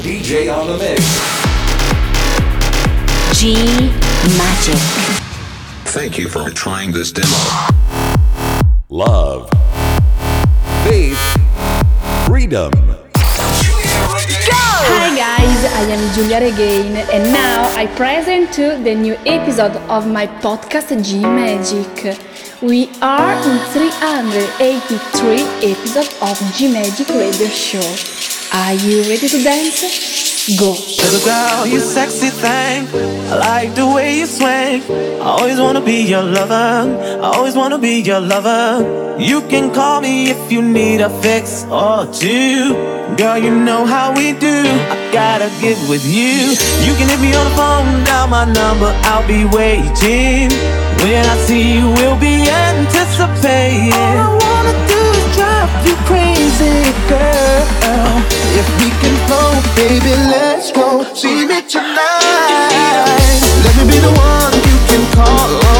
DJ on the mix. G Magic. Thank you for trying this demo. Love. Faith. Freedom. Go! Hi guys, I am Giulia Regain and now I present to the new episode of my podcast G Magic. We are in 383 episode of G Magic Radio Show. Are you ready to dance? Go! Little girl, you sexy thing. I like the way you swing. I always wanna be your lover. I always wanna be your lover. You can call me if you need a fix or two. Girl, you know how we do. I gotta get with you. You can hit me on the phone, now my number, I'll be waiting. When I see you, we'll be anticipating. You crazy, girl. If we can baby, let's go. See me tonight. Let me be the one you can call on.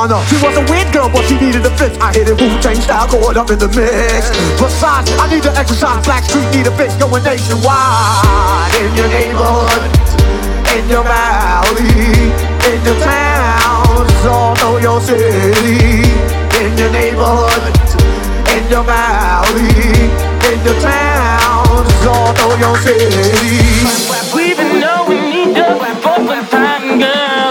Sauna. She was a weird girl, but she needed a fix. I hit it Wu Tang style, going up in the mix. Besides, I need to exercise. Black Street need a fix, going nationwide. In your neighborhood, in your valley, in your towns, all know your city. In your neighborhood, in your valley, in your towns, all know your city. We've been knowing each other for some time, girl.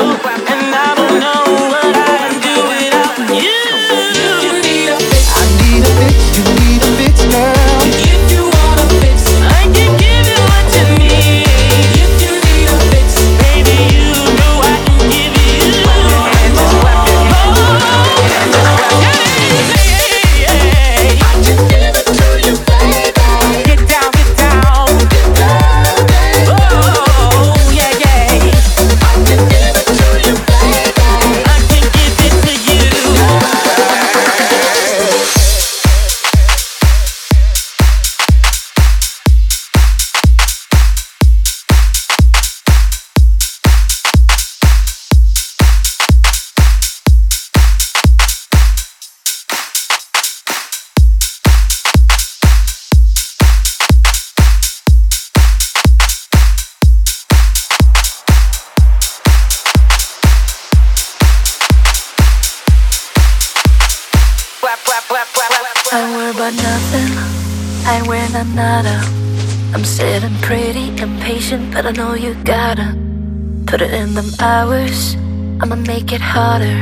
Them hours. I'ma make it harder.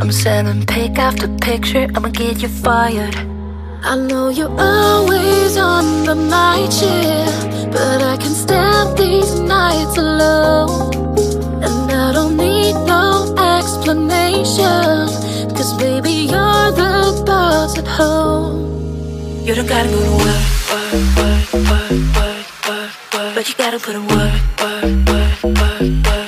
I'm sending pic after picture. I'ma get you fired. I know you're always on the night shift, but I can stand these nights alone. And I don't need no explanation, cause baby, you're the boss at home. You don't gotta go to work, work, work, work, work, work, work. But you gotta put in work, work, work, work, work, work,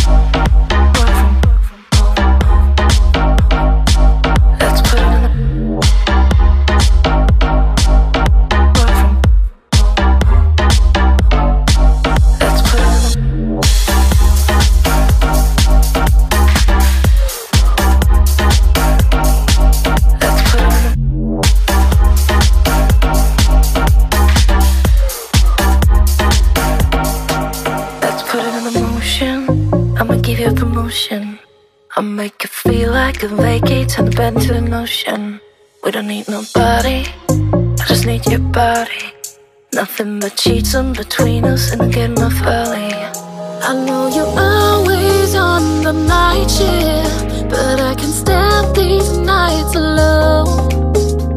can vacate, turn the bed into an ocean. We don't need nobody, I just need your body. Nothing but cheats in between us and getting enough early. I know you're always on the night shift, but I can stand these nights alone.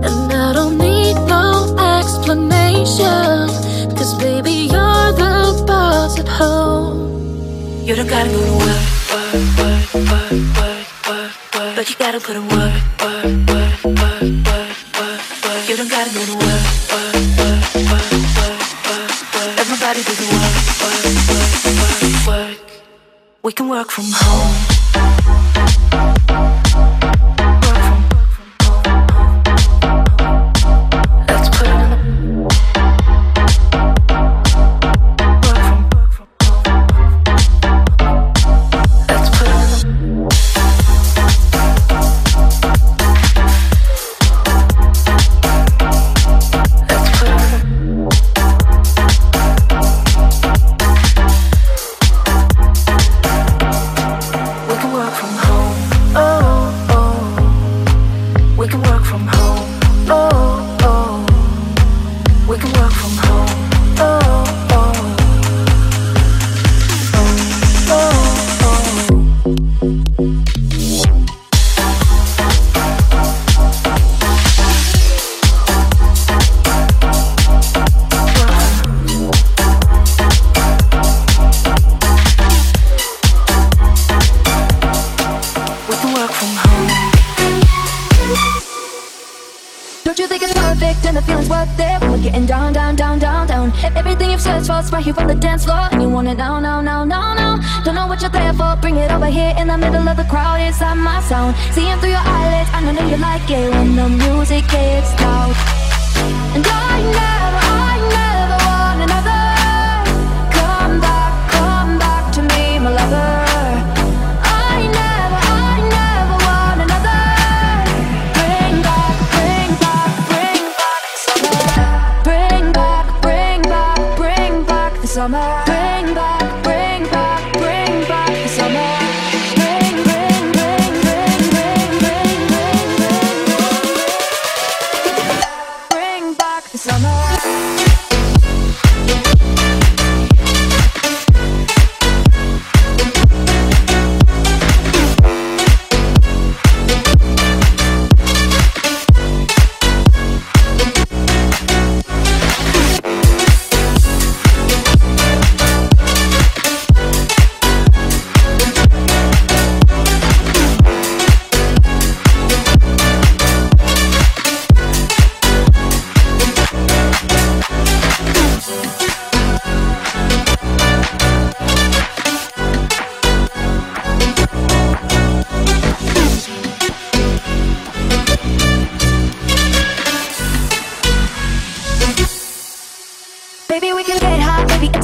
And I don't need no explanation, cause baby, you're the boss at home. You don't gotta go to work. But you gotta put in work, work, work, work, work, work, work. You don't gotta go to work, work, work, work, work, work, work. Everybody do the work, work, work, work, work. We can work from home. much fuss right here on the dance floor. And you want it now, now, now, now, now Don't know what you're there for. Bring it over here in the middle of the crowd. Inside my sound Seeing through your eyelids. I know you like it When the music gets loud. And I know summer.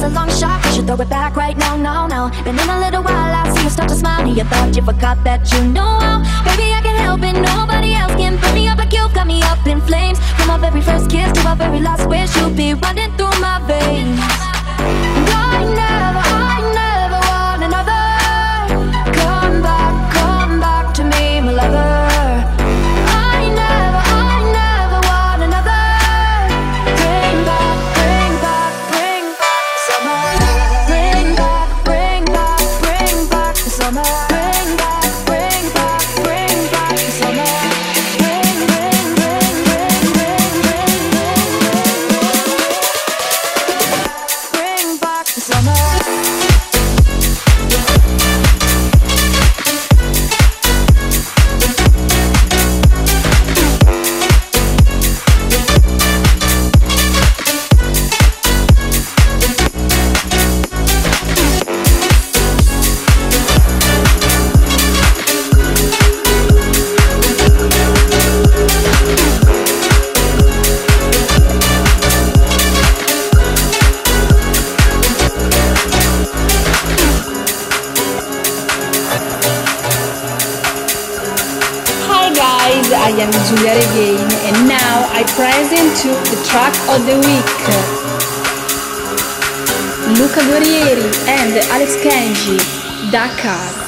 that's a long shot. You should throw it back right now, no, no. Been in a little while, I see you start to smile. And you thought you forgot that you know how. Baby, I can help it, nobody else can. Bring me up like you've got me up in flames. From our very first kiss to our very last wish You'll be running through my veins. To the track of the week. Luca Guerrieri and Alex Kenji, Dakar.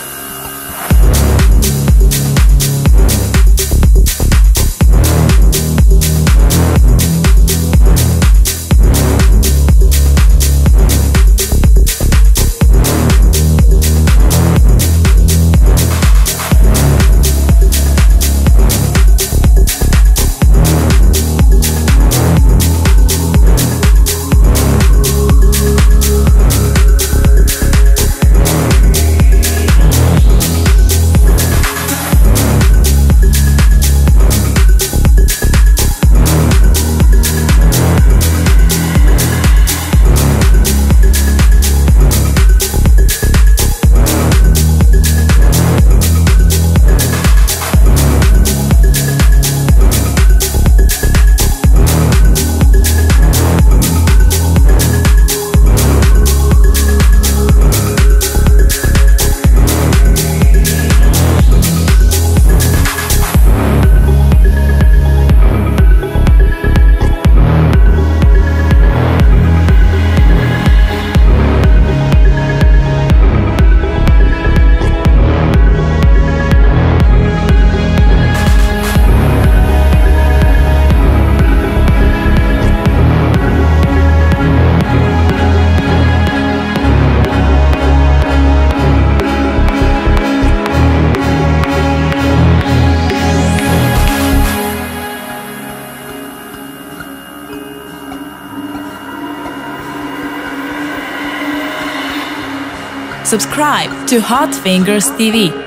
Subscribe to Hot Fingers TV.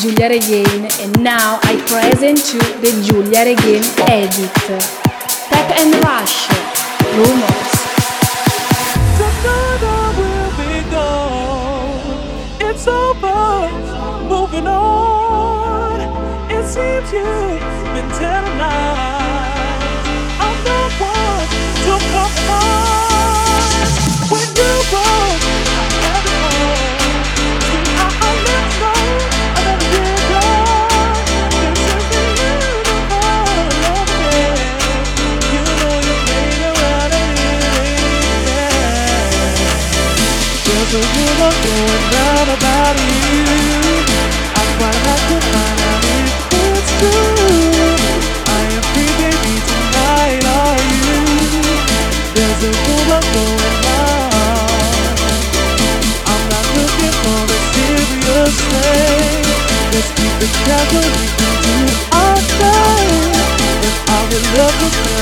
Giulia Regain and now I present you the Giulia Regain edit. Pep and Rash, Rumors. Tonight I will be gone. It's over, moving on. It seems you've been telling lies. about you. i'm free, baby, tonight. Are you? There's a. I'm not looking for a serious thing. Let's keep it casual. We can do our thing. If our love was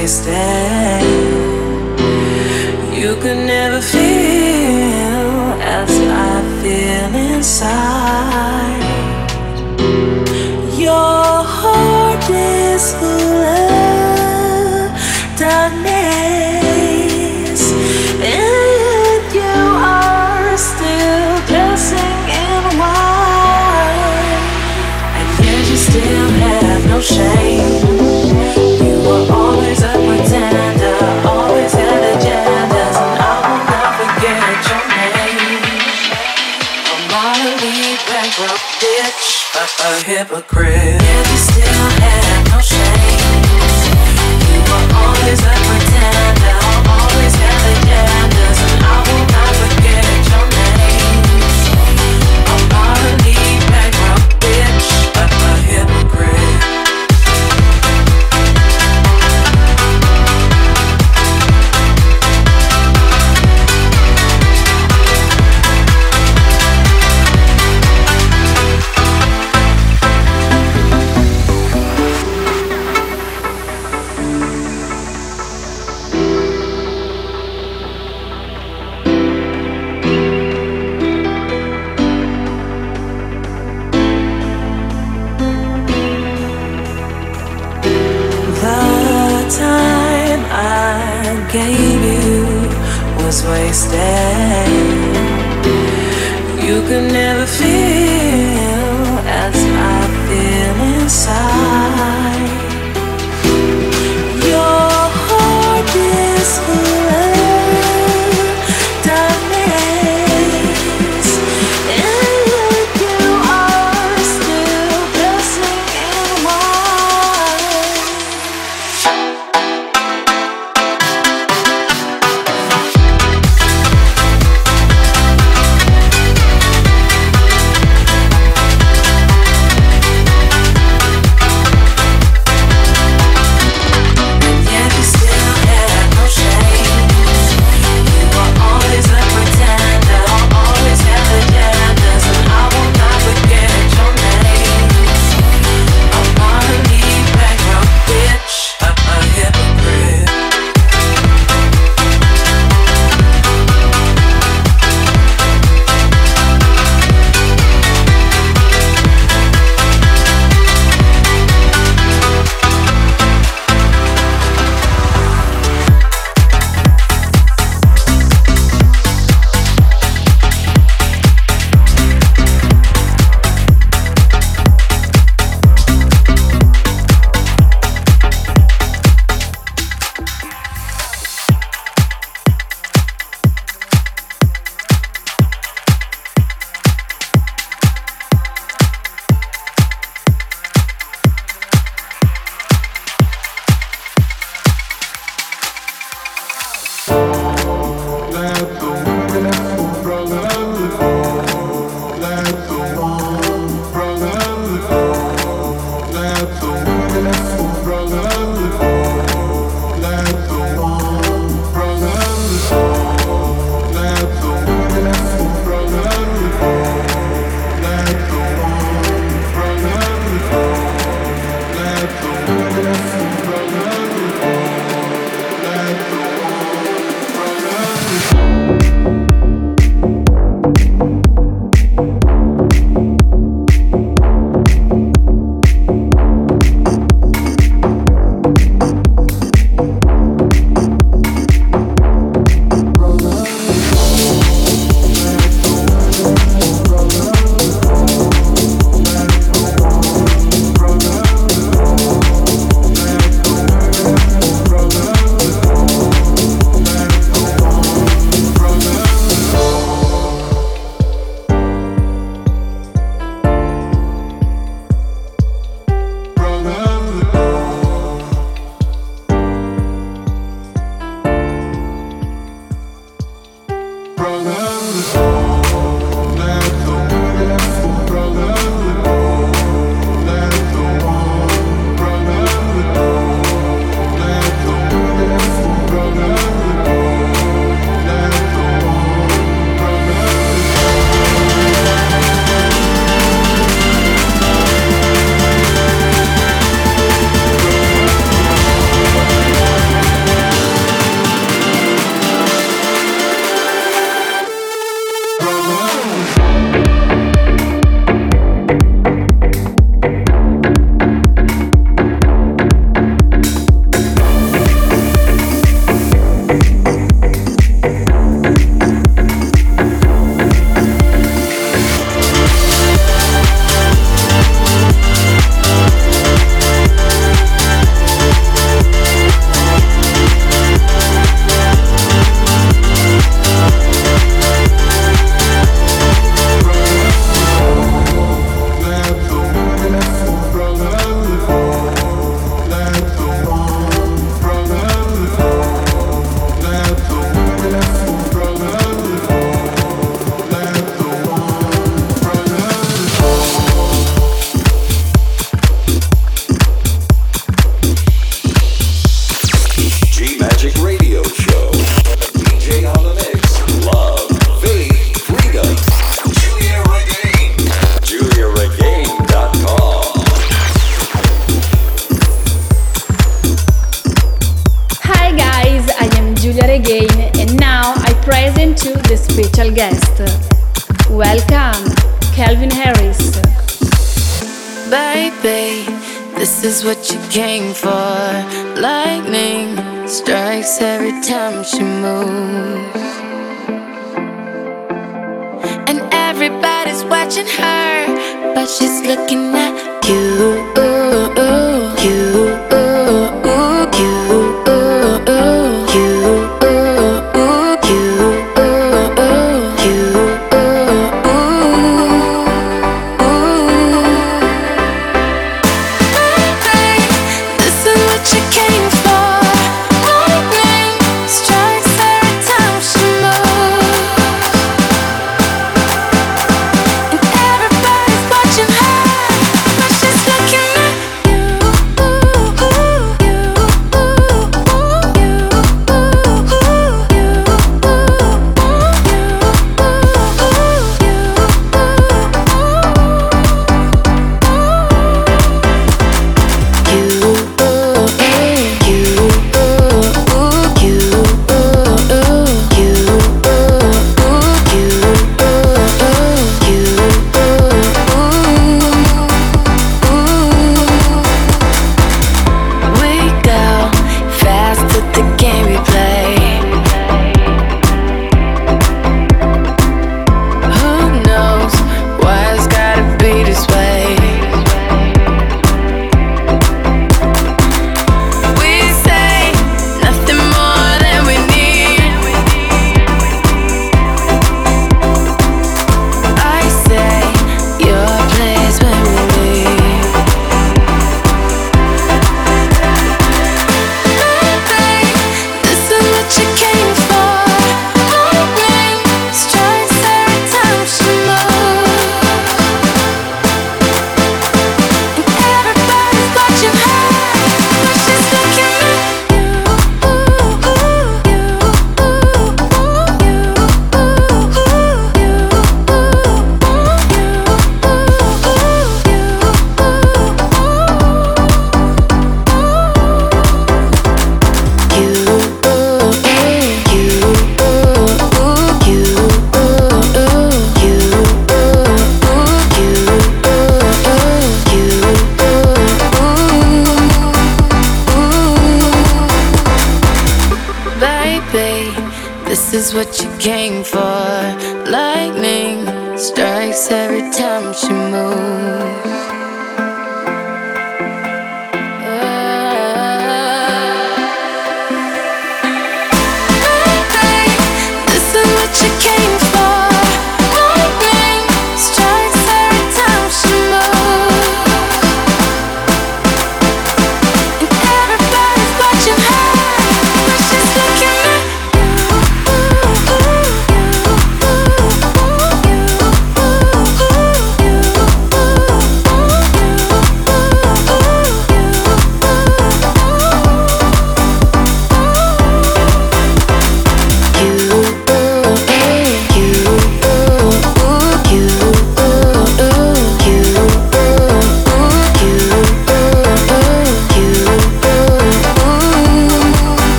place hypocrite. was wasted. You could never feel as I feel inside.